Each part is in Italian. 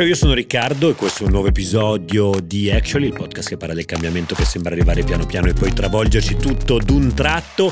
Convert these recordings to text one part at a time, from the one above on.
Ciao, io sono Riccardo e questo è un nuovo episodio di Actually, il podcast che parla del cambiamento che sembra arrivare piano piano e poi travolgerci tutto d'un tratto.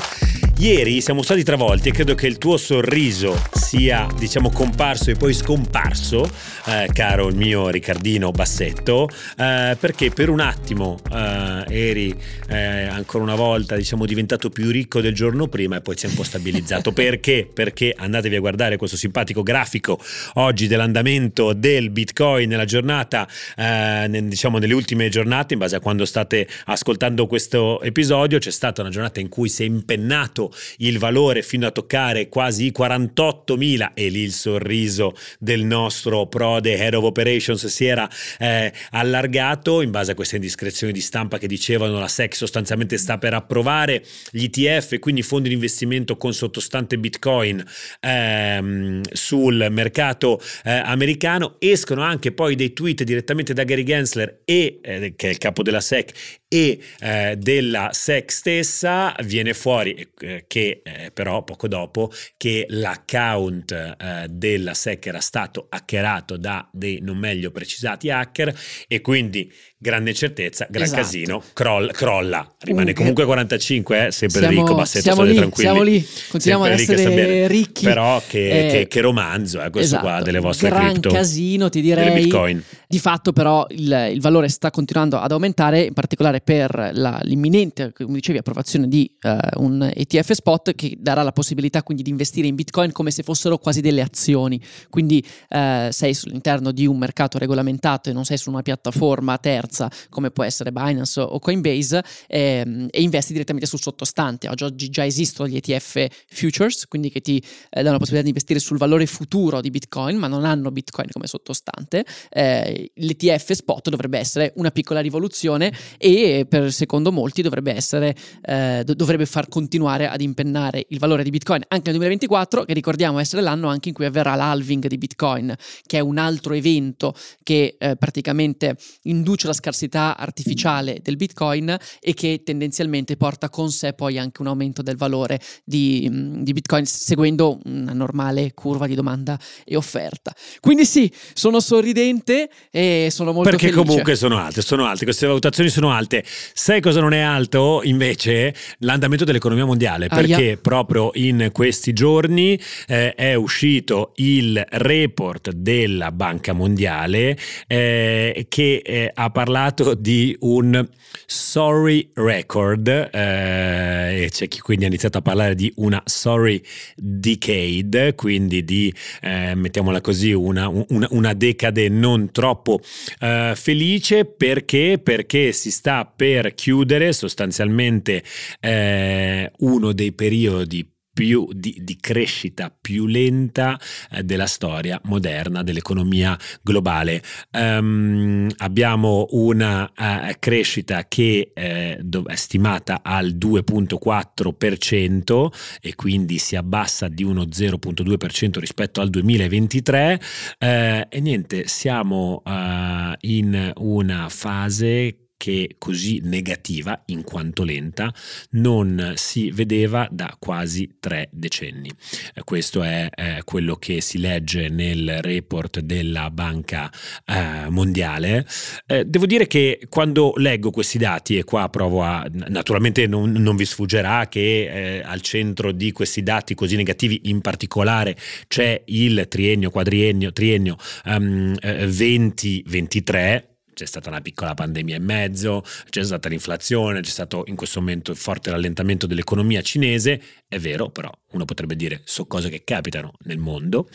Ieri siamo stati travolti e credo che il tuo sorriso sia, diciamo, comparso e poi scomparso, eh, caro il mio Riccardino Bassetto, eh, perché per un attimo eh, eri eh, ancora una volta, diciamo, diventato più ricco del giorno prima e poi si è un po' stabilizzato. perché? Perché andatevi a guardare questo simpatico grafico oggi dell'andamento del Bitcoin nella giornata, eh, diciamo, nelle ultime giornate, in base a quando state ascoltando questo episodio, c'è stata una giornata in cui si è impennato il valore fino a toccare quasi i 48.000 e lì il sorriso del nostro prode Head of Operations si era eh, allargato in base a queste indiscrezioni di stampa che dicevano la SEC sostanzialmente sta per approvare gli ETF quindi fondi di investimento con sottostante Bitcoin ehm, sul mercato eh, americano. Escono anche poi dei tweet direttamente da Gary Gensler e, eh, che è il capo della SEC e eh, della SEC stessa. Viene fuori che eh, però poco dopo che l'account eh, della SEC era stato hackerato da dei non meglio precisati hacker e quindi grande certezza, gran esatto. casino, croll, crolla, rimane comunque 45, eh? sempre siamo, Enrico Bassetto, siamo lì, tranquilli. Siamo lì, continuiamo ad essere ricchi. Però che, eh, che, che romanzo è questo esatto, qua delle vostre gran cripto. casino ti direi. Bitcoin. Di fatto però il, il, valore sta continuando ad aumentare, in particolare per la, l'imminente, come dicevi, approvazione di uh, un ETF spot che darà la possibilità quindi di investire in Bitcoin come se fossero quasi delle azioni. Quindi uh, sei all'interno di un mercato regolamentato e non sei su una piattaforma terza terza come può essere Binance o Coinbase ehm, e investi direttamente sul sottostante. Oggi, oggi, già esistono gli ETF futures, quindi che ti eh, danno la possibilità di investire sul valore futuro di Bitcoin, ma non hanno Bitcoin come sottostante. Eh, L'ETF spot dovrebbe essere una piccola rivoluzione e per secondo molti dovrebbe essere eh, dovrebbe far continuare ad impennare il valore di Bitcoin anche nel 2024, che ricordiamo essere l'anno anche in cui avverrà l'halving di Bitcoin, che è un altro evento che eh, praticamente induce la scarsità artificiale del Bitcoin e che tendenzialmente porta con sé poi anche un aumento del valore di, mm, di Bitcoin seguendo una normale curva di domanda e offerta. Quindi sì, sono sorridente e sono molto Perché felice. comunque sono alte, sono alte, queste valutazioni sono alte. Sai cosa non è alto invece? L'andamento dell'economia mondiale, perché Aia. proprio in questi giorni eh, è uscito il report della Banca Mondiale eh, che eh, ha parlato parlato di un sorry record eh, e c'è chi quindi ha iniziato a parlare di una sorry decade, quindi di, eh, mettiamola così, una, una, una, decade non troppo eh, felice perché? perché si sta per chiudere sostanzialmente eh, uno dei periodi più, di, di, crescita più lenta eh, della storia moderna dell'economia globale. Um, abbiamo una uh, crescita che eh, è stimata al 2.4% e quindi si abbassa di uno 0.2% rispetto al 2023 eh, e niente, siamo uh, in una fase che così negativa in quanto lenta non si vedeva da quasi tre decenni. Eh, questo è eh, quello che si legge nel report della Banca eh, Mondiale. Eh, devo dire che quando leggo questi dati e qua provo a... naturalmente non, non vi sfuggerà che eh, al centro di questi dati così negativi in particolare c'è il triennio, quadriennio, triennio um, 2023 c'è stata una piccola pandemia in mezzo, c'è stata l'inflazione, c'è stato in questo momento il forte rallentamento dell'economia cinese, è vero, però uno potrebbe dire sono cose che capitano nel mondo.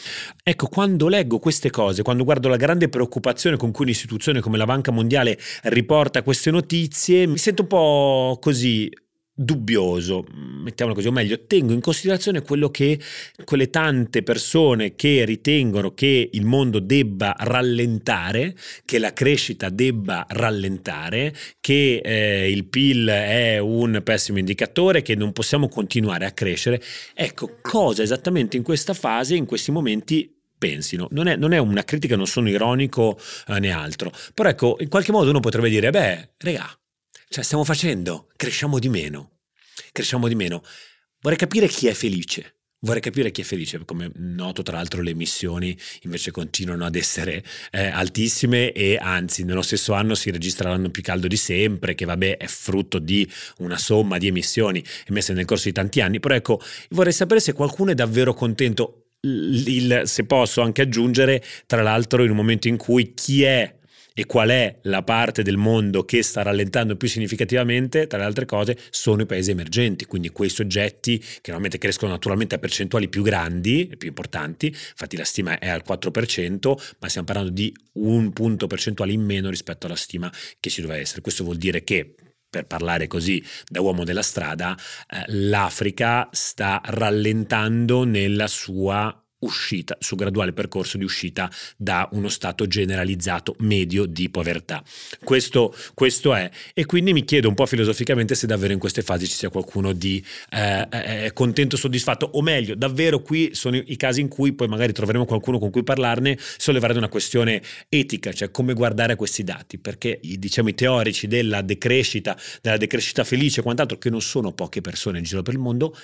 Ecco, quando leggo queste cose, quando guardo la grande preoccupazione con cui un'istituzione come la Banca Mondiale riporta queste notizie, mi sento un po' così dubbioso, mettiamolo così, o meglio, tengo in considerazione quello che quelle tante persone che ritengono che il mondo debba rallentare, che la crescita debba rallentare, che eh, il PIL è un pessimo indicatore, che non possiamo continuare a crescere. Ecco, cosa esattamente in questa fase, in questi momenti pensino. Non è, non è, una critica, non sono ironico eh, né altro. Però ecco, in qualche modo uno potrebbe dire, beh, regà, cioè stiamo facendo, cresciamo di meno, cresciamo di meno. Vorrei capire chi è felice. Vorrei capire chi è felice, come noto tra l'altro le emissioni invece continuano ad essere eh, altissime e anzi nello stesso anno si registra l'anno più caldo di sempre, che vabbè è frutto di una somma di emissioni emesse nel corso di tanti anni, però ecco vorrei sapere se qualcuno è davvero contento, il, se posso anche aggiungere tra l'altro in un momento in cui chi è e qual è la parte del mondo che sta rallentando più significativamente, tra le altre cose, sono i paesi emergenti, quindi quei soggetti che normalmente crescono naturalmente a percentuali più grandi e più importanti, infatti la stima è al 4%, ma stiamo parlando di un punto percentuale in meno rispetto alla stima che ci doveva essere. Questo vuol dire che per parlare così da uomo della strada, eh, l'Africa sta rallentando nella sua uscita, su graduale percorso di uscita da uno stato generalizzato medio di povertà. Questo, questo è. E quindi mi chiedo un po' filosoficamente se davvero in queste fasi ci sia qualcuno di eh, eh, contento, soddisfatto, o meglio, davvero qui sono i casi in cui poi magari troveremo qualcuno con cui parlarne, sollevare una questione etica, cioè come guardare questi dati, perché diciamo i teorici della decrescita, della decrescita felice e quant'altro, che non sono poche persone in giro per il mondo,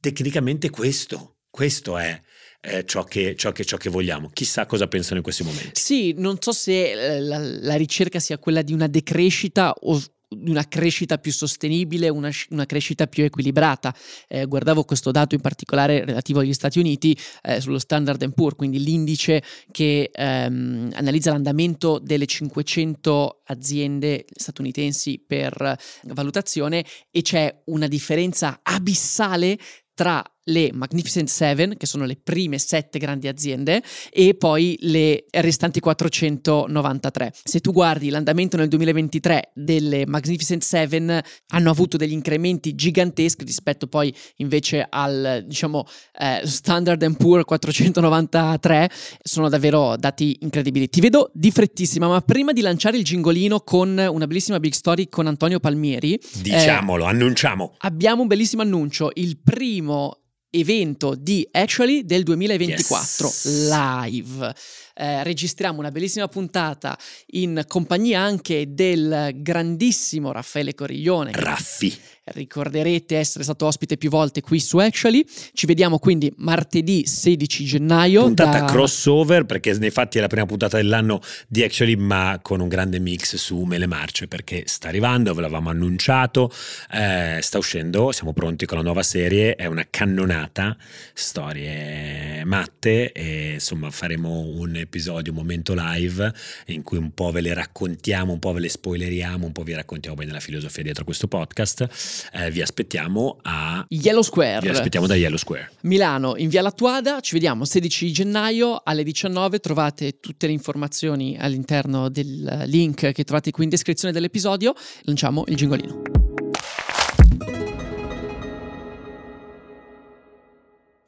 tecnicamente questo, questo è eh, ciò, che, ciò, che, ciò, che, vogliamo. Chissà cosa pensano in questi momenti. Sì, non so se eh, la, la ricerca sia quella di una decrescita o di una crescita più sostenibile, una, una crescita più equilibrata. Eh, guardavo questo dato in particolare relativo agli Stati Uniti eh, sullo Standard Poor's, quindi l'indice che ehm, analizza l'andamento delle 500 aziende statunitensi per valutazione e c'è una differenza abissale tra le Magnificent Seven, che sono le prime sette grandi aziende, e poi le restanti 493. Se tu guardi l'andamento nel 2023 delle Magnificent Seven, hanno avuto degli incrementi giganteschi rispetto poi invece al, diciamo, eh, Standard Poor 493, sono davvero dati incredibili. Ti vedo di frettissima, ma prima di lanciare il gingolino con una bellissima big story con Antonio Palmieri, diciamolo, eh, annunciamo. Abbiamo un bellissimo annuncio, il primo evento di Actually del 2024 yes. live. Eh, registriamo una bellissima puntata in compagnia anche del grandissimo Raffaele Coriglione. Raffi ricorderete essere stato ospite più volte qui su Actually. Ci vediamo quindi martedì 16 gennaio. Puntata da... crossover perché nei fatti è la prima puntata dell'anno di Actually ma con un grande mix su Mele Marce perché sta arrivando, ve l'avevamo annunciato, eh, sta uscendo, siamo pronti con la nuova serie, è una cannonata, storie matte e insomma faremo un episodio, un momento live in cui un po' ve le raccontiamo, un po' ve le spoileriamo, un po' vi raccontiamo bene la filosofia dietro questo podcast eh, vi aspettiamo a Yellow Square. Vi aspettiamo da Yellow Square. Milano, in via Lattuada, ci vediamo 16 gennaio alle 19, trovate tutte le informazioni all'interno del link che trovate qui in descrizione dell'episodio, lanciamo il gingolino.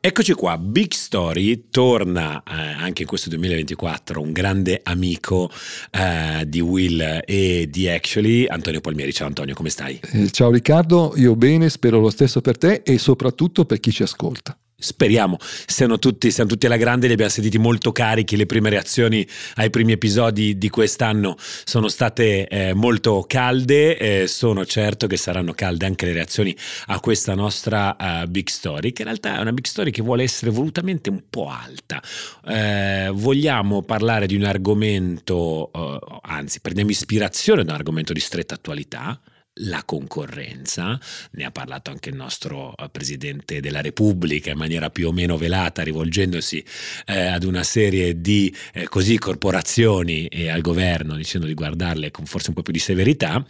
Eccoci qua, Big Story torna eh, anche in questo 2024 un grande amico eh, di Will e di Actually, Antonio Palmieri. Ciao Antonio, come stai? Eh, ciao Riccardo, io bene, spero lo stesso per te e soprattutto per chi ci ascolta speriamo siano tutti, siano tutti alla grande, li abbiamo sentiti molto carichi, le prime reazioni ai primi episodi di quest'anno sono state eh, molto calde, eh, sono certo che saranno calde anche le reazioni a questa nostra uh, big story, che in realtà è una big story che vuole essere volutamente un po' alta. Eh, vogliamo parlare di un argomento, uh, anzi prendiamo ispirazione da un argomento di stretta attualità, la concorrenza, ne ha parlato anche il nostro eh, Presidente della Repubblica in maniera più o meno velata, rivolgendosi eh, ad una serie di eh, così corporazioni e al governo dicendo di guardarle con forse un po' più di severità.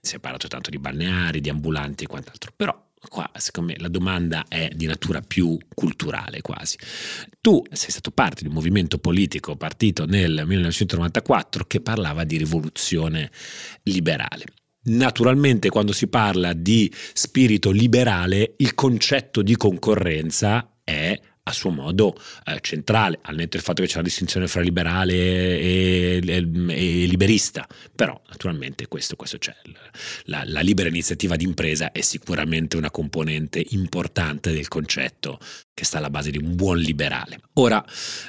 Si è parlato tanto di balneari, di ambulanti e quant'altro, però qua secondo me la domanda è di natura più culturale quasi. Tu sei stato parte di un movimento politico partito nel 1994 che parlava di rivoluzione liberale naturalmente quando si parla di spirito liberale il concetto di concorrenza è a suo modo eh, centrale, al netto del fatto che c'è una distinzione fra liberale e, e, e liberista, però naturalmente questo, questo c'è. La, la, libera iniziativa d'impresa è sicuramente una componente importante del concetto che sta alla base di un buon liberale. Ora,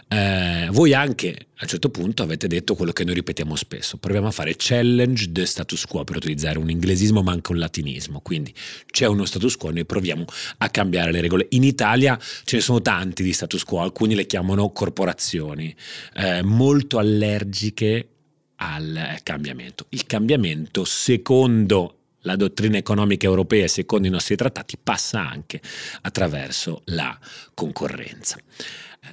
eh, voi anche a un certo punto avete detto quello che noi ripetiamo spesso, proviamo a fare challenge the status quo per utilizzare un inglesismo ma anche un latinismo, quindi c'è uno status quo noi proviamo a cambiare le regole. In Italia ce ne sono tanti di status quo, alcuni le chiamano corporazioni, eh, molto allergiche al cambiamento. Il cambiamento, secondo la dottrina economica europea secondo i nostri trattati passa anche attraverso la concorrenza.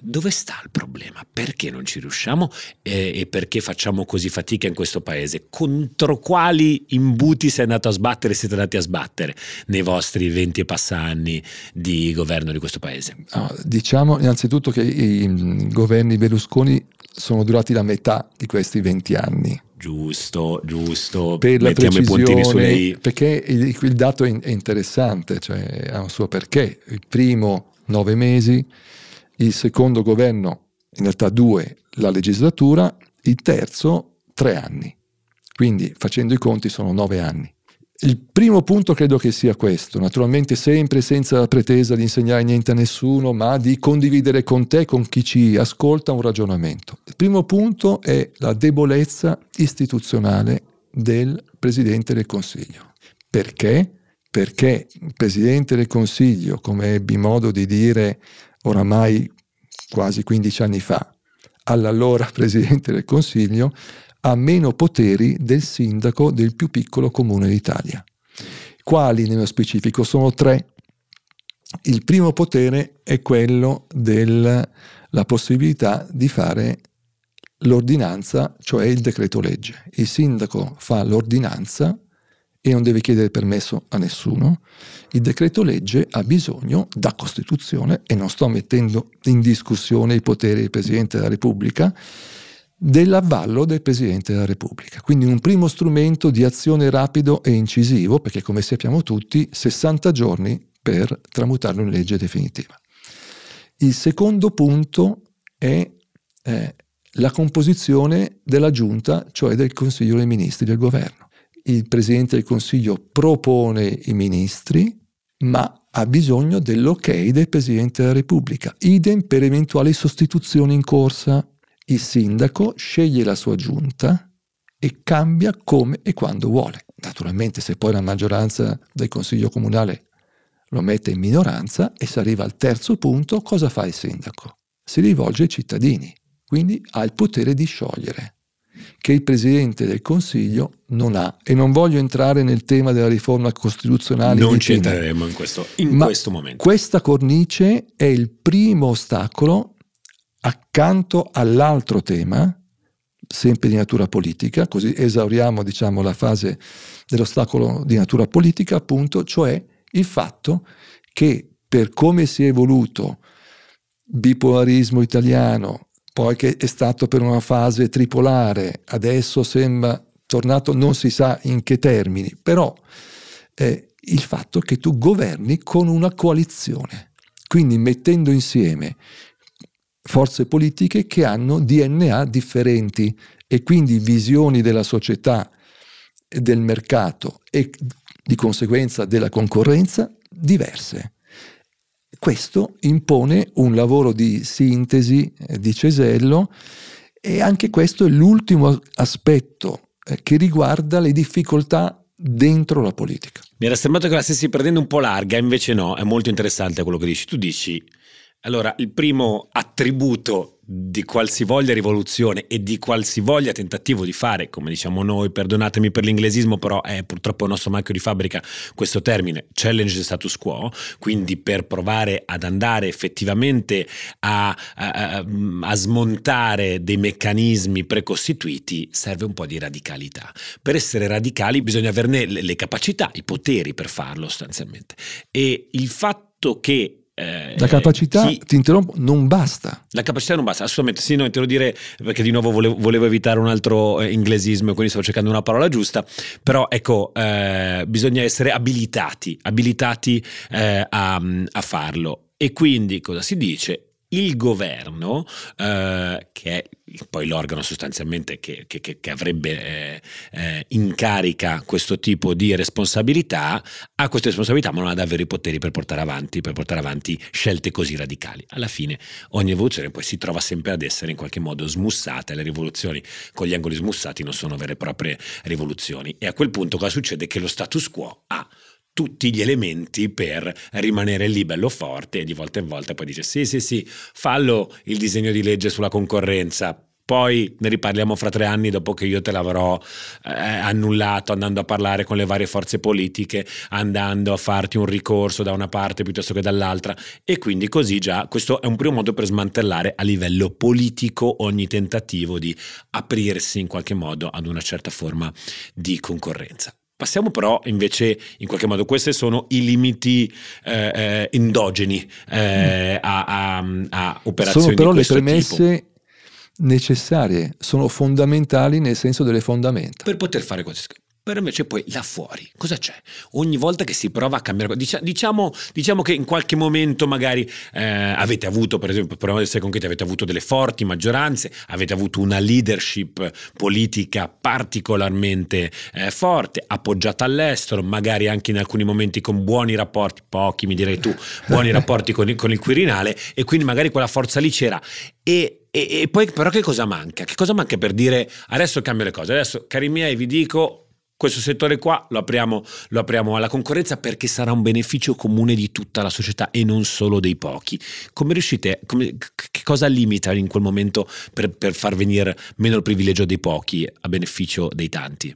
Dove sta il problema? Perché non ci riusciamo e, e perché facciamo così fatica in questo paese? Contro quali imbuti sei andato a sbattere, siete andati a sbattere nei vostri 20 e passa anni di governo di questo paese? Diciamo innanzitutto che i governi Berlusconi sono durati la metà di questi 20 anni Giusto, giusto. Per la Mettiamo i puntini sulle i. Perché il, il dato è, interessante, cioè ha un suo perché. Il primo nove mesi, il secondo governo in realtà due la legislatura, il terzo tre anni. Quindi facendo i conti sono nove anni. Il primo punto credo che sia questo, naturalmente sempre senza la pretesa di insegnare niente a nessuno, ma di condividere con te, con chi ci ascolta, un ragionamento. Il primo punto è la debolezza istituzionale del Presidente del Consiglio. Perché? Perché il Presidente del Consiglio, come ebbi modo di dire oramai quasi 15 anni fa, all'allora Presidente del Consiglio, ha meno poteri del sindaco del più piccolo comune d'Italia. Quali nello specifico? Sono tre. Il primo potere è quello della possibilità di fare l'ordinanza, cioè il decreto legge. Il sindaco fa l'ordinanza e non deve chiedere permesso a nessuno. Il decreto legge ha bisogno, da Costituzione, e non sto mettendo in discussione i poteri del Presidente della Repubblica, dell'avvallo del Presidente della Repubblica. Quindi un primo strumento di azione rapido e incisivo, perché come sappiamo tutti, 60 giorni per tramutarlo in legge definitiva. Il secondo punto è eh, la composizione della giunta, cioè del Consiglio dei Ministri del governo. Il Presidente del Consiglio propone i ministri, ma ha bisogno dell'ok del Presidente della Repubblica, idem per eventuali sostituzioni in corsa il sindaco sceglie la sua giunta e cambia come e quando vuole. Naturalmente se poi la maggioranza del consiglio comunale lo mette in minoranza e si arriva al terzo punto, cosa fa il sindaco? Si rivolge ai cittadini, quindi ha il potere di sciogliere, che il Presidente del Consiglio non ha. E non voglio entrare nel tema della riforma costituzionale. Non ci entreremo in, questo, in questo momento. Questa cornice è il primo ostacolo accanto all'altro tema, sempre di natura politica, così esauriamo diciamo, la fase dell'ostacolo di natura politica, appunto, cioè il fatto che per come si è evoluto bipolarismo italiano, poi che è stato per una fase tripolare, adesso sembra tornato non si sa in che termini, però eh, il fatto che tu governi con una coalizione, quindi mettendo insieme forze politiche che hanno DNA differenti e quindi visioni della società del mercato e di conseguenza della concorrenza diverse. Questo impone un lavoro di sintesi, eh, di cesello e anche questo è l'ultimo aspetto eh, che riguarda le difficoltà dentro la politica. Mi era sembrato che la stessi prendendo un po' larga, invece no, è molto interessante quello che dici. Tu dici allora, il primo attributo di qualsivoglia rivoluzione e di qualsivoglia tentativo di fare, come diciamo noi, perdonatemi per l'inglesismo, però è purtroppo il nostro marchio di fabbrica questo termine, challenge status quo, quindi per provare ad andare effettivamente a, a, a smontare dei meccanismi precostituiti serve un po' di radicalità. Per essere radicali bisogna averne le, le capacità, i poteri per farlo sostanzialmente. E il fatto che eh, la capacità, chi, ti interrompo, non basta. La capacità non basta, assolutamente. Sì, no, te lo dire perché di nuovo volevo, volevo evitare un altro eh, inglesismo, quindi stavo cercando una parola giusta. Però ecco, eh, bisogna essere abilitati, abilitati eh, a, a farlo. E quindi cosa si dice? Il governo, eh, che è poi l'organo sostanzialmente che, che, che avrebbe eh, eh, in carica questo tipo di responsabilità, ha queste responsabilità ma non ha davvero i poteri per portare avanti, per portare avanti scelte così radicali. Alla fine ogni evoluzione poi si trova sempre ad essere in qualche modo smussata le rivoluzioni con gli angoli smussati non sono vere e proprie rivoluzioni. E a quel punto cosa succede? Che lo status quo tutti gli elementi per rimanere lì bello forte e di volta in volta poi dice sì sì sì fallo il disegno di legge sulla concorrenza poi ne riparliamo fra tre anni dopo che io te l'avrò eh, annullato, andando a parlare con le varie forze politiche, andando a farti un ricorso da una parte piuttosto che dall'altra. E quindi così già questo è un primo modo per smantellare a livello politico ogni tentativo di aprirsi in qualche modo ad una certa forma di concorrenza. Passiamo però invece in qualche modo, questi sono i limiti eh, eh, endogeni eh, a, a, a, operazioni sono però le premesse tipo. necessarie, sono fondamentali nel senso delle fondamenta. Per poter fare queste cose. Però invece poi là fuori, cosa c'è? Ogni volta che si prova a cambiare, diciamo, diciamo che in qualche momento magari eh, avete avuto, per esempio, proviamo ad essere concreti, avete avuto delle forti maggioranze, avete avuto una leadership politica particolarmente eh, forte, appoggiata all'estero, magari anche in alcuni momenti con buoni rapporti, pochi mi direi tu, buoni rapporti con il, con il Quirinale e quindi magari quella forza lì c'era. E, e, e poi però che cosa manca? Che cosa manca per dire adesso cambio le cose? Adesso cari miei vi dico questo settore qua lo apriamo, lo apriamo, alla concorrenza perché sarà un beneficio comune di tutta la società e non solo dei pochi. Come riuscite, come, che cosa limita in quel momento per, per far venire meno il privilegio dei pochi a beneficio dei tanti?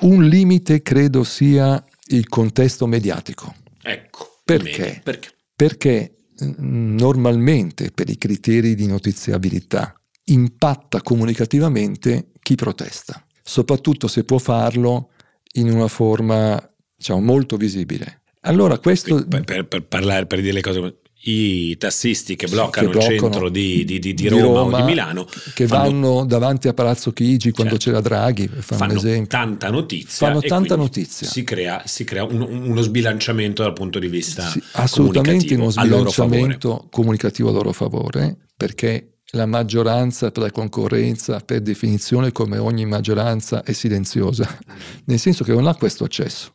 Un limite credo sia il contesto mediatico. Ecco. Perché? Perché? Perché mm, normalmente per i criteri di notiziabilità impatta comunicativamente chi protesta soprattutto se può farlo in una forma diciamo, molto visibile. Allora questo... Per, per, per, parlare, per dire le cose, i tassisti che bloccano, che bloccano il centro di, di, di, di Roma, Roma, o di Milano che fanno, vanno davanti a Palazzo Chigi quando certo, c'era Draghi fanno, fanno tanta notizia fanno tanta notizia. si crea, si crea un, uno sbilanciamento dal punto di vista sì, assolutamente uno sbilanciamento comunicativo a loro favore perché la maggioranza per la concorrenza, per definizione, come ogni maggioranza, è silenziosa, nel senso che non ha questo accesso.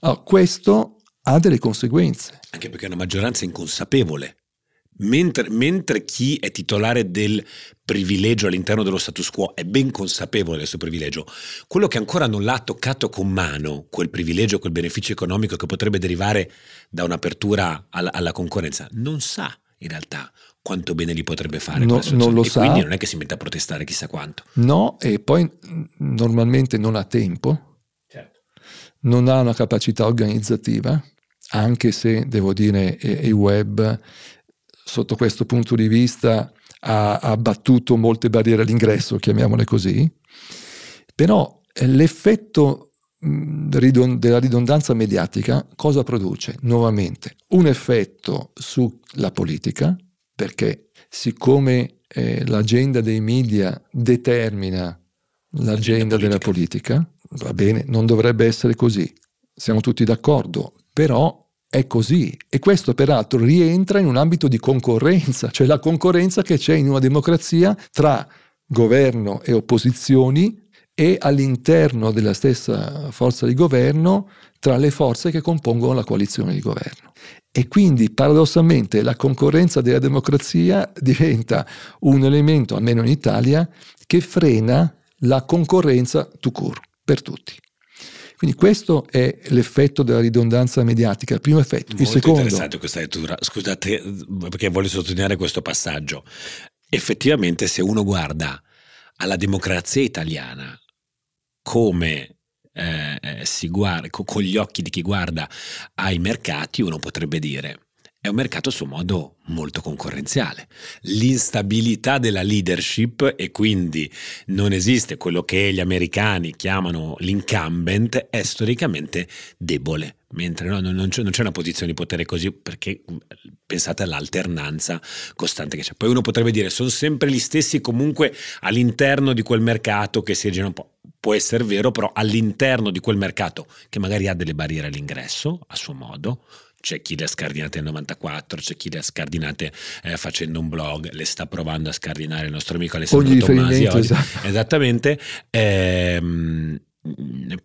Allora, questo ha delle conseguenze. Anche perché è una maggioranza inconsapevole. Mentre, mentre, chi è titolare del privilegio all'interno dello status quo è ben consapevole del suo privilegio, quello che ancora non l'ha toccato con mano, quel privilegio, quel beneficio economico che potrebbe derivare da un'apertura alla, alla concorrenza, non sa in realtà quanto bene li potrebbe fare. No, non lo e sa. quindi non è che si mette a protestare chissà quanto. No, e poi normalmente non ha tempo, certo. non ha una capacità organizzativa, anche se devo dire il web sotto questo punto di vista ha abbattuto molte barriere all'ingresso, chiamiamole così, però eh, l'effetto della ridondanza mediatica cosa produce? Nuovamente un effetto sulla politica, perché siccome eh, l'agenda dei media determina l'agenda della politica, va bene, non dovrebbe essere così, siamo tutti d'accordo, però è così. E questo peraltro rientra in un ambito di concorrenza, cioè la concorrenza che c'è in una democrazia tra governo e opposizioni e all'interno della stessa forza di governo tra le forze che compongono la coalizione di governo. E quindi paradossalmente la concorrenza della democrazia diventa un elemento, almeno in Italia, che frena la concorrenza to court per tutti. Quindi questo è l'effetto della ridondanza mediatica, il primo effetto. Molto il secondo, interessante questa lettura. Scusate, perché voglio sottolineare questo passaggio. Effettivamente, se uno guarda alla democrazia italiana come eh, si guarda, con gli occhi di chi guarda ai mercati, uno potrebbe dire è un mercato a suo modo molto concorrenziale. L'instabilità della leadership e quindi non esiste quello che gli americani chiamano l'incumbent è storicamente debole. Mentre no, non, c'è, una posizione di potere così perché pensate all'alternanza costante che c'è. Poi uno potrebbe dire sono sempre gli stessi comunque all'interno di quel mercato che si girano un po'. Può essere vero, però all'interno di quel mercato che magari ha delle barriere all'ingresso a suo modo, c'è chi le ha scardinate nel 94, c'è chi le ha scardinate eh, facendo un blog, le sta provando a scardinare il nostro amico Alessandro Tommasi oggi. Esatto. Esattamente. Ehm,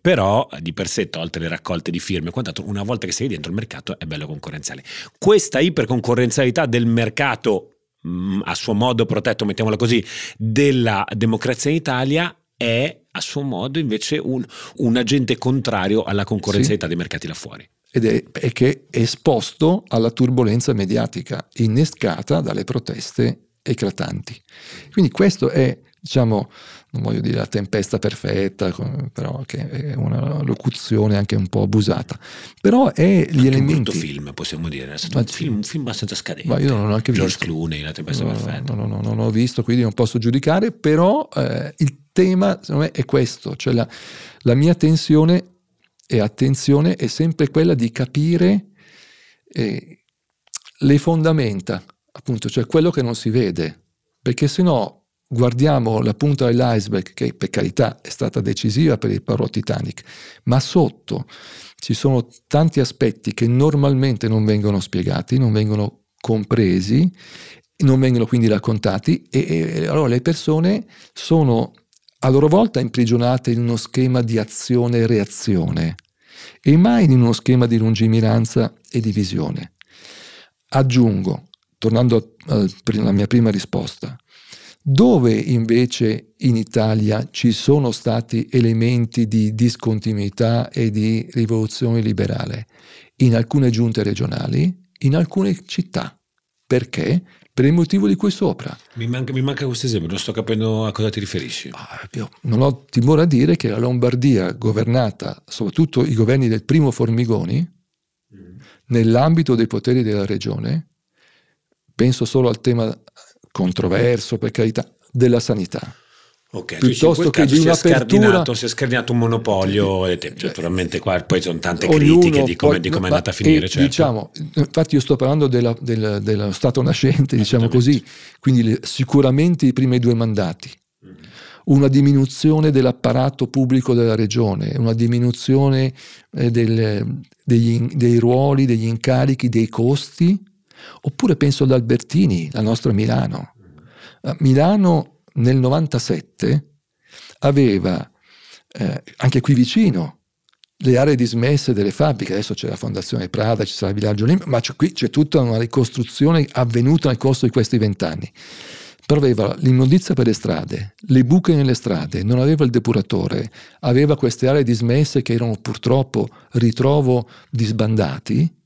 però di per sé tolte le raccolte di firme quant'altro una volta che sei dentro il mercato è bello concorrenziale questa iperconcorrenzialità del mercato mm, a suo modo protetto mettiamola così della democrazia in Italia è a suo modo invece un, un agente contrario alla concorrenzialità sì. dei mercati là fuori ed è, è che è esposto alla turbolenza mediatica innescata dalle proteste eclatanti. Quindi questo è, diciamo, non voglio dire la tempesta perfetta, però che è una locuzione anche un po' abusata. Però è gli anche elementi... Un film, possiamo dire, è stato un, film, un film abbastanza scadente. Ma io non ho anche George visto. Clooney, la tempesta no, perfetta. No, no, no, non ho visto, quindi non posso giudicare, però eh, il tema, secondo me, è questo, cioè la, la mia tensione e attenzione è sempre quella di capire eh, le fondamenta, appunto, cioè quello che non si vede, perché se no guardiamo la punta dell'iceberg, che per carità è stata decisiva per il paro Titanic, ma sotto ci sono tanti aspetti che normalmente non vengono spiegati, non vengono compresi, non vengono quindi raccontati e, e allora le persone sono a loro volta imprigionate in uno schema di azione e reazione e mai in uno schema di lungimiranza e di visione. Aggiungo, tornando alla mia prima risposta, dove invece in Italia ci sono stati elementi di discontinuità e di rivoluzione liberale? In alcune giunte regionali, in alcune città. Perché? per il motivo di cui sopra. Mi manca, mi manca questo esempio, non sto capendo a cosa ti riferisci. Ah, non ho timore a dire che la Lombardia, governata soprattutto i governi del primo Formigoni, mm. nell'ambito dei poteri della regione, penso solo al tema controverso, per carità, della sanità. Ok, piuttosto che di un'apertura si è scardinato un monopolio e te, naturalmente qua poi sono tante critiche di come, è andata a finire certo. diciamo, infatti io sto parlando della, della, dello stato nascente diciamo così quindi le, sicuramente i primi due mandati mm-hmm. una diminuzione dell'apparato pubblico della regione una diminuzione eh, del, degli, dei ruoli degli incarichi dei costi oppure penso ad Albertini la nostra Milano mm-hmm. Milano nel 97 aveva eh, anche qui vicino le aree dismesse delle fabbriche, adesso c'è la Fondazione Prada, ci sarà il villaggio Olimpico, ma c'è, qui c'è tutta una ricostruzione avvenuta nel corso di questi vent'anni. Però aveva l'immondizia per le strade, le buche nelle strade, non aveva il depuratore, aveva queste aree dismesse che erano purtroppo ritrovo di sbandati.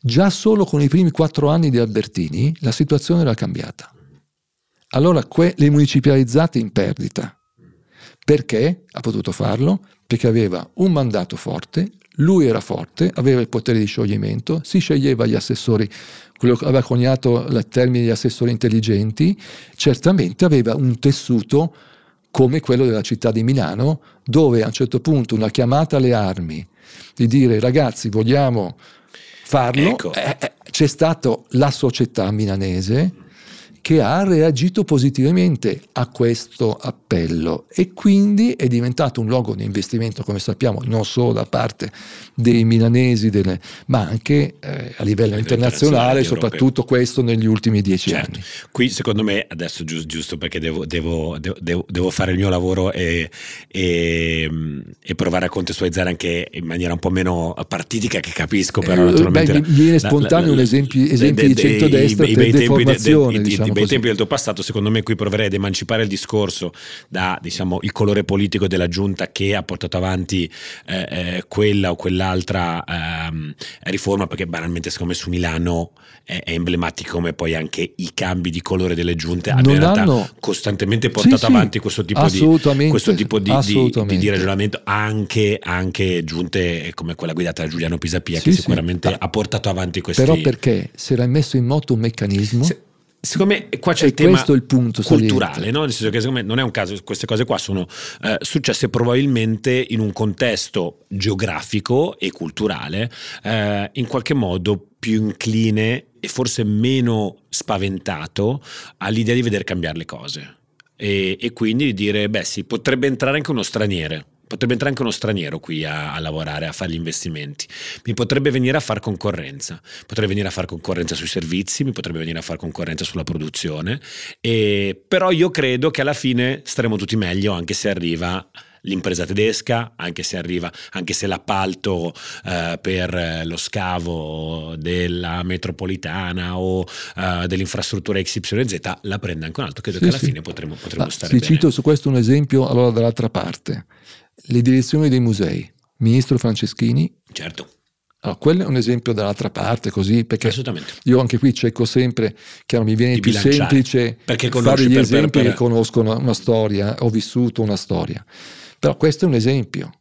Già solo con i primi quattro anni di Albertini la situazione era cambiata. Allora que- le municipalizzate in perdita. Perché ha potuto farlo? Perché aveva un mandato forte, lui era forte, aveva il potere di scioglimento, si sceglieva gli assessori, quello che aveva coniato il termine di assessori intelligenti, certamente aveva un tessuto come quello della città di Milano, dove a un certo punto una chiamata alle armi di dire ragazzi vogliamo farlo, ecco. eh, eh c'è stata la società milanese che ha reagito positivamente a questo appello e quindi è diventato un luogo di investimento, come sappiamo, non solo da parte dei milanesi, delle, ma anche eh, a livello internazionale, soprattutto questo negli ultimi dieci certo. anni. Qui secondo me, adesso giusto, giusto perché devo, devo, devo, devo, fare il mio lavoro e, e, e, provare a contestualizzare anche in maniera un po' meno partitica che capisco, però eh, naturalmente... Beh, viene spontaneo la, la, un esempio, esempio de, de, di centrodestra per deformazione. Di, diciamo di bei tempi del tuo passato, secondo me qui proverei ad emancipare il discorso da diciamo, il colore politico della giunta che ha portato avanti eh, eh, quella o quell'altra ehm, riforma, perché banalmente secondo me su Milano è, è, emblematico come poi anche i cambi di colore delle giunte abbiano in realtà hanno... costantemente portato sì, avanti questo tipo, di, questo tipo di, di, di, ragionamento, anche, anche giunte come quella guidata da Giuliano Pisapia, sì, che sicuramente ha portato avanti questi... Però perché si era messo in moto un meccanismo... Se, Secondo me qua c'è e il tema il punto culturale, no? nel senso che secondo me non è un caso, queste cose qua sono eh, successe probabilmente in un contesto geografico e culturale eh, in qualche modo più incline e forse meno spaventato all'idea di vedere cambiare le cose. E, e quindi di dire beh sì, potrebbe entrare anche uno straniere potrebbe entrare anche uno straniero qui a, a, lavorare, a fare gli investimenti. Mi potrebbe venire a fare concorrenza, potrebbe venire a fare concorrenza sui servizi, mi potrebbe venire a fare concorrenza sulla produzione, e, però io credo che alla fine staremo tutti meglio anche se arriva l'impresa tedesca, anche se arriva, anche se l'appalto eh, per lo scavo della metropolitana o eh, dell'infrastruttura XYZ la prende anche un altro, credo sì, che alla sì. fine potremo, potremo ah, stare ti bene. cito su questo un esempio allora dall'altra parte le direzioni dei musei, ministro Franceschini. Certo. Allora, quello è un esempio dall'altra parte, così, perché io anche qui cerco sempre, che mi viene più semplice fare gli per, esempi per, per... che conoscono una storia, ho vissuto una storia. Però questo è un esempio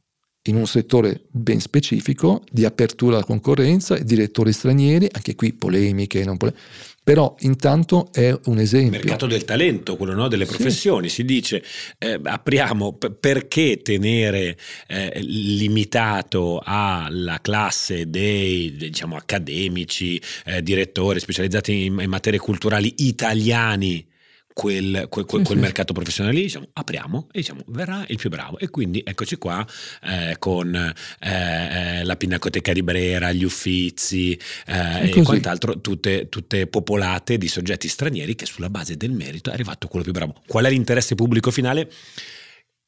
in un settore ben specifico di apertura alla concorrenza, direttori stranieri, anche qui polemiche, non polemiche, però intanto è un esempio. Il mercato del talento, quello no? delle professioni, sì. si dice eh, apriamo p- perché tenere eh, limitato alla classe dei diciamo, accademici, eh, direttori specializzati in, in materie culturali italiani quel, quel, quel, quel mercato professionale lì, diciamo, apriamo e diciamo verrà il più bravo. E quindi eccoci qua eh, con eh la Pinacoteca di Brera, gli Uffizi eh, e quant'altro, tutte, tutte, popolate di soggetti stranieri che sulla base del merito è arrivato quello più bravo. Qual è l'interesse pubblico finale?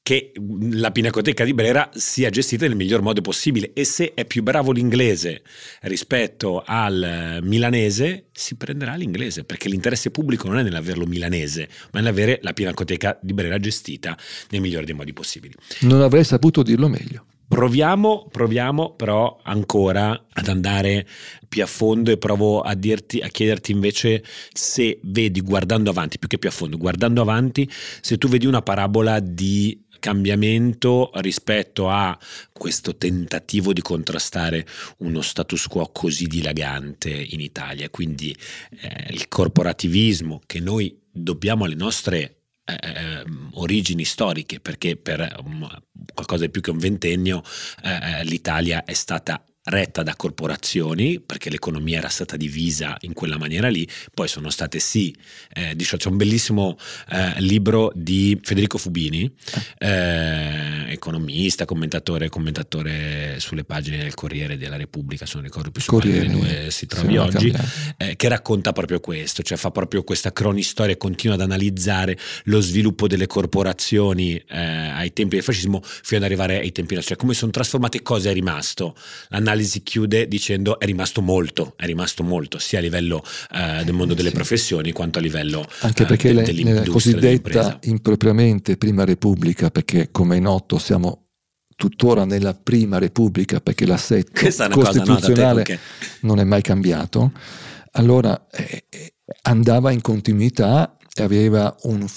Che la Pinacoteca di Brera sia gestita nel miglior modo possibile e se è più bravo l'inglese rispetto al milanese si prenderà l'inglese perché l'interesse pubblico non è nell'averlo milanese ma nell'avere la Pinacoteca di Brera gestita nel migliore dei modi possibili. Non avrei saputo dirlo meglio. Proviamo, proviamo però ancora ad andare più a fondo e provo a, dirti, a chiederti invece se vedi guardando avanti, più che più a fondo, guardando avanti, se tu vedi una parabola di cambiamento rispetto a questo tentativo di contrastare uno status quo così dilagante in Italia. Quindi eh, il corporativismo che noi dobbiamo alle nostre eh, ehm, origini storiche, perché per um, qualcosa di più che un ventennio eh, eh l'Italia è stata retta da corporazioni, perché l'economia era stata divisa in quella maniera lì, poi sono state sì, eh, diciamo, c'è un bellissimo eh, libro di Federico Fubini, eh, economista, commentatore, commentatore sulle pagine del Corriere della Repubblica, se non ricordo più su Corriere, dove si trovi oggi, eh, che racconta proprio questo, cioè fa proprio questa cronistoria e continua ad analizzare lo sviluppo delle corporazioni eh, ai tempi del fascismo fino ad arrivare ai tempi nostri, cioè come sono trasformate, cosa è rimasto. L'analisi chiude dicendo è rimasto molto, è rimasto molto, sia a livello eh, del mondo delle sì. professioni quanto a livello Anche perché eh, de, nella cosiddetta impropriamente Prima Repubblica, perché come è noto siamo tuttora nella Prima Repubblica perché l'assetto costituzionale cosa, no, non è mai cambiato, allora eh, eh, andava in continuità e aveva un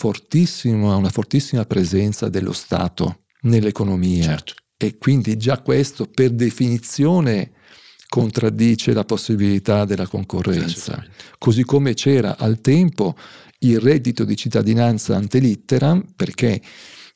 una fortissima presenza dello Stato nell'economia. Certo e quindi già questo per definizione contraddice la possibilità della concorrenza. Così come c'era al tempo il reddito di cittadinanza ante litteram perché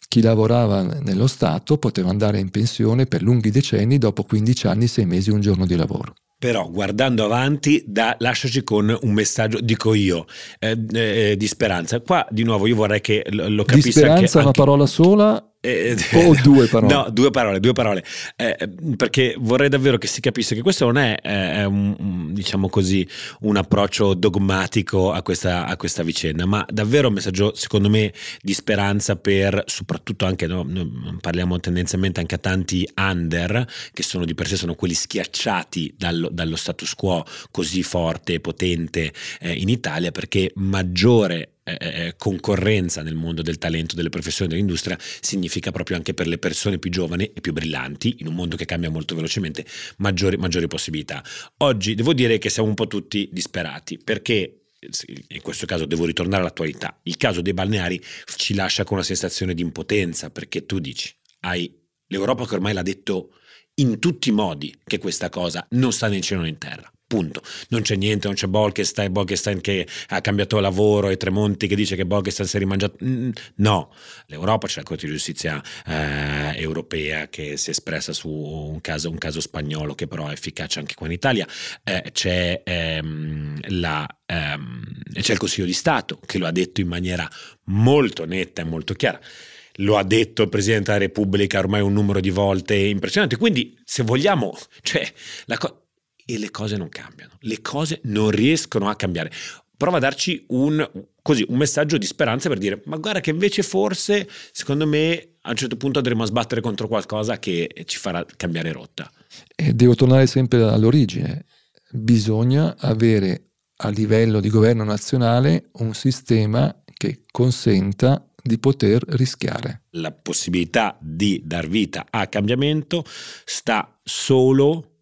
chi lavorava nello Stato poteva andare in pensione per lunghi decenni dopo 15 anni, 6 mesi, un giorno di lavoro. Però guardando avanti, da, lasciaci con un messaggio, dico io, eh, eh, di speranza. Qua di nuovo io vorrei che lo, capissi. Di speranza è una parola sola eh, o due parole? No, due parole, due parole. Eh, perché vorrei davvero che si capisse che questo non è, eh, un, diciamo così, un approccio dogmatico a questa, a questa, vicenda, ma davvero un messaggio, secondo me, di speranza per soprattutto anche, no, parliamo tendenzialmente anche a tanti under, che sono di per sé sono quelli schiacciati dallo, dallo status quo così forte e potente eh, in Italia, perché maggiore eh, eh, concorrenza nel mondo del talento, delle professioni, dell'industria, significa proprio anche per le persone più giovani e più brillanti, in un mondo che cambia molto velocemente, maggiori, maggiori possibilità. Oggi devo dire che siamo un po' tutti disperati perché in questo caso devo ritornare all'attualità. Il caso dei balneari ci lascia con una sensazione di impotenza perché tu dici, hai l'Europa che ormai l'ha detto in tutti i modi che questa cosa non sta né in cielo né in terra. Punto. Non c'è niente, non c'è Bolkestein, Bolkestein che ha cambiato lavoro e Tremonti che dice che Bolkestein si è rimangiato. No, l'Europa c'è la Corte di Giustizia eh, europea che si è espressa su un caso, un caso, spagnolo che però è efficace anche qua in Italia. Eh, c'è, ehm, la, ehm, c'è il Consiglio di Stato che lo ha detto in maniera molto netta e molto chiara lo ha detto il Presidente della Repubblica ormai un numero di volte impressionante. Quindi, se vogliamo, cioè, la co- e le cose non cambiano, le cose non riescono a cambiare. Prova a darci un, così, un messaggio di speranza per dire, ma guarda che invece forse, secondo me, a un certo punto andremo a sbattere contro qualcosa che ci farà cambiare rotta. E devo tornare sempre all'origine. Bisogna avere a livello di governo nazionale un sistema che consenta di poter rischiare. La possibilità di dar vita a cambiamento sta solo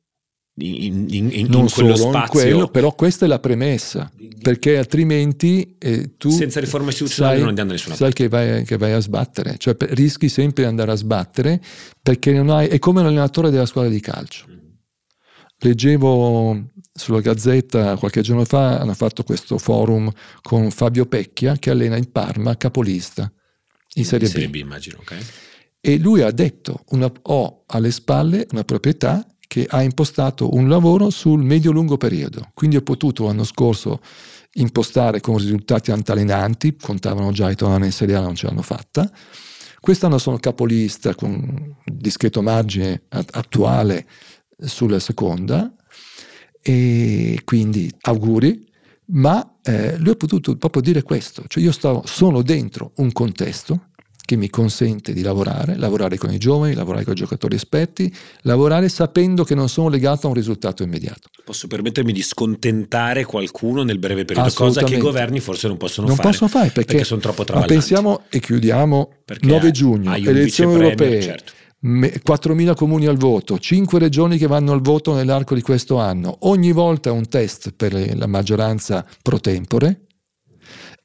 in, in, in, non in quello solo spazio. In quello, però questa è la premessa, perché altrimenti eh, tu... Senza riforma istituzionale non andiamo da nessuna sai parte. Sai che vai, che vai, a sbattere, cioè rischi sempre di andare a sbattere perché non hai... è come l'allenatore della squadra di calcio. Leggevo sulla Gazzetta qualche giorno fa, hanno fatto questo forum con Fabio Pecchia che allena in Parma, capolista, in Serie, serie B. B. immagino, ok. E lui ha detto, una, ho alle spalle una proprietà che ha impostato un lavoro sul medio-lungo periodo. Quindi ho potuto l'anno scorso impostare con risultati altalenanti, contavano già i tornare in Serie A, non ce l'hanno fatta. Quest'anno sono capolista con discreto margine attuale sulla seconda e quindi auguri, ma eh, lui ha potuto proprio dire questo, cioè io stavo, sono dentro un contesto che mi consente di lavorare, lavorare con i giovani, lavorare con i giocatori esperti, lavorare sapendo che non sono legato a un risultato immediato. Posso permettermi di scontentare qualcuno nel breve periodo, cosa che i governi forse non possono non fare. Non possono fare perché, perché, sono troppo traballanti. Ma pensiamo e chiudiamo perché 9 giugno, elezioni europee. Certo. 4.000 comuni al voto, 5 regioni che vanno al voto nell'arco di questo anno, ogni volta un test per la maggioranza pro tempore,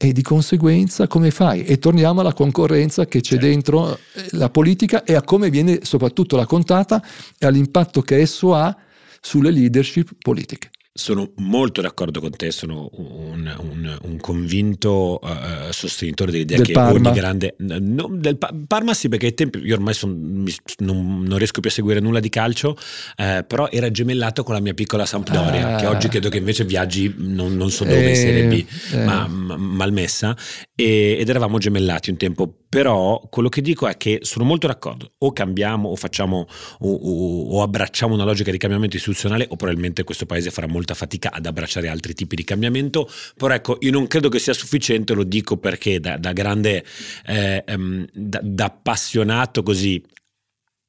e di conseguenza come fai? E torniamo alla concorrenza che c'è certo. dentro eh, la politica e a come viene soprattutto raccontata e all'impatto che esso ha sulle leadership politiche. Sono molto d'accordo con te, sono un, un, un convinto uh, sostenitore dell'idea del che Parma. ogni grande... No, del pa- Parma sì, perché ai tempi io ormai son, mi, non, non, riesco più a seguire nulla di calcio, eh, però era gemellato con la mia piccola Sampdoria, ah. che oggi credo che invece viaggi non, non so dove, eh, Serie B, eh. ma, ma malmessa, e, ed eravamo gemellati un tempo però quello che dico è che sono molto d'accordo, o cambiamo o facciamo o, o, o, abbracciamo una logica di cambiamento istituzionale o probabilmente questo paese farà molta fatica ad abbracciare altri tipi di cambiamento, però ecco io non credo che sia sufficiente, lo dico perché da, da grande, eh, um, da, da appassionato così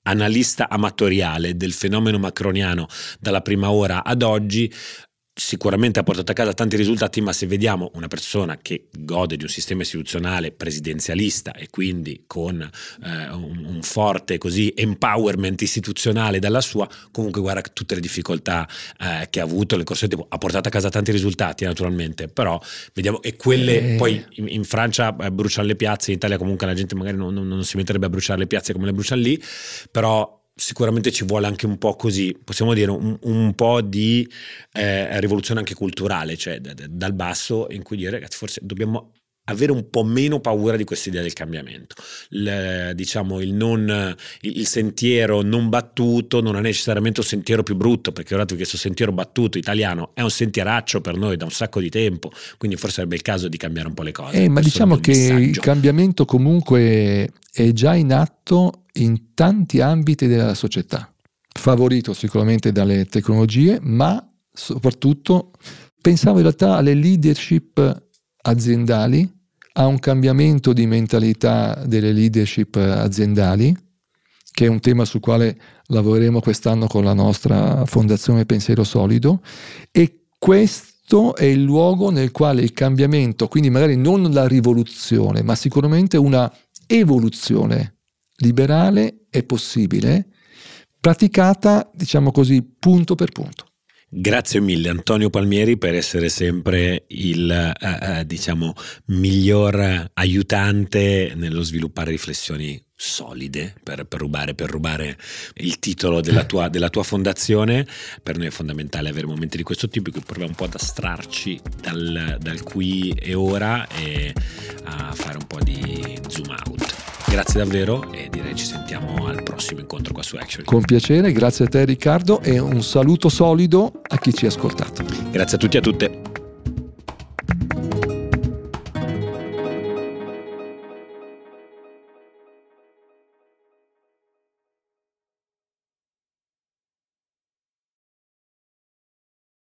analista amatoriale del fenomeno macroniano dalla prima ora ad oggi, sicuramente ha portato a casa tanti risultati, ma se vediamo una persona che gode di un sistema istituzionale presidenzialista e quindi con eh, un, un, forte così empowerment istituzionale dalla sua, comunque guarda tutte le difficoltà eh, che ha avuto nel corso del tempo, ha portato a casa tanti risultati naturalmente, però vediamo e quelle eh. poi in, in Francia eh, bruciano le piazze, in Italia comunque la gente magari non, non, non si metterebbe a bruciare le piazze come le bruciano lì, però sicuramente ci vuole anche un po' così, possiamo dire un, un po' di eh, rivoluzione anche culturale, cioè d- d- dal basso in cui dire ragazzi forse dobbiamo avere un po' meno paura di questa idea del cambiamento. Il, diciamo, il, non, il, sentiero non battuto non è necessariamente un sentiero più brutto, perché ora questo sentiero battuto italiano è un sentieraccio per noi da un sacco di tempo, quindi forse sarebbe il caso di cambiare un po' le cose. Eh, ma diciamo che messaggio. il cambiamento comunque è già in atto in tanti ambiti della società, favorito sicuramente dalle tecnologie, ma soprattutto pensavo in realtà alle leadership aziendali a un cambiamento di mentalità delle leadership aziendali, che è un tema sul quale lavoreremo quest'anno con la nostra Fondazione Pensiero Solido, e questo è il luogo nel quale il cambiamento, quindi magari non la rivoluzione, ma sicuramente una evoluzione liberale è possibile, praticata, diciamo così, punto per punto. Grazie mille Antonio Palmieri per essere sempre il uh, uh, diciamo, miglior aiutante nello sviluppare riflessioni solide per, per, rubare, per rubare, il titolo della tua, della tua, fondazione. Per noi è fondamentale avere momenti di questo tipo cui proviamo un po' ad astrarci dal, dal qui e ora e a fare un po' di zoom out. Grazie davvero e direi ci sentiamo al prossimo incontro qua su Action. Con piacere, grazie a te Riccardo e un saluto solido a chi ci ha ascoltato. Grazie a tutti e a tutte.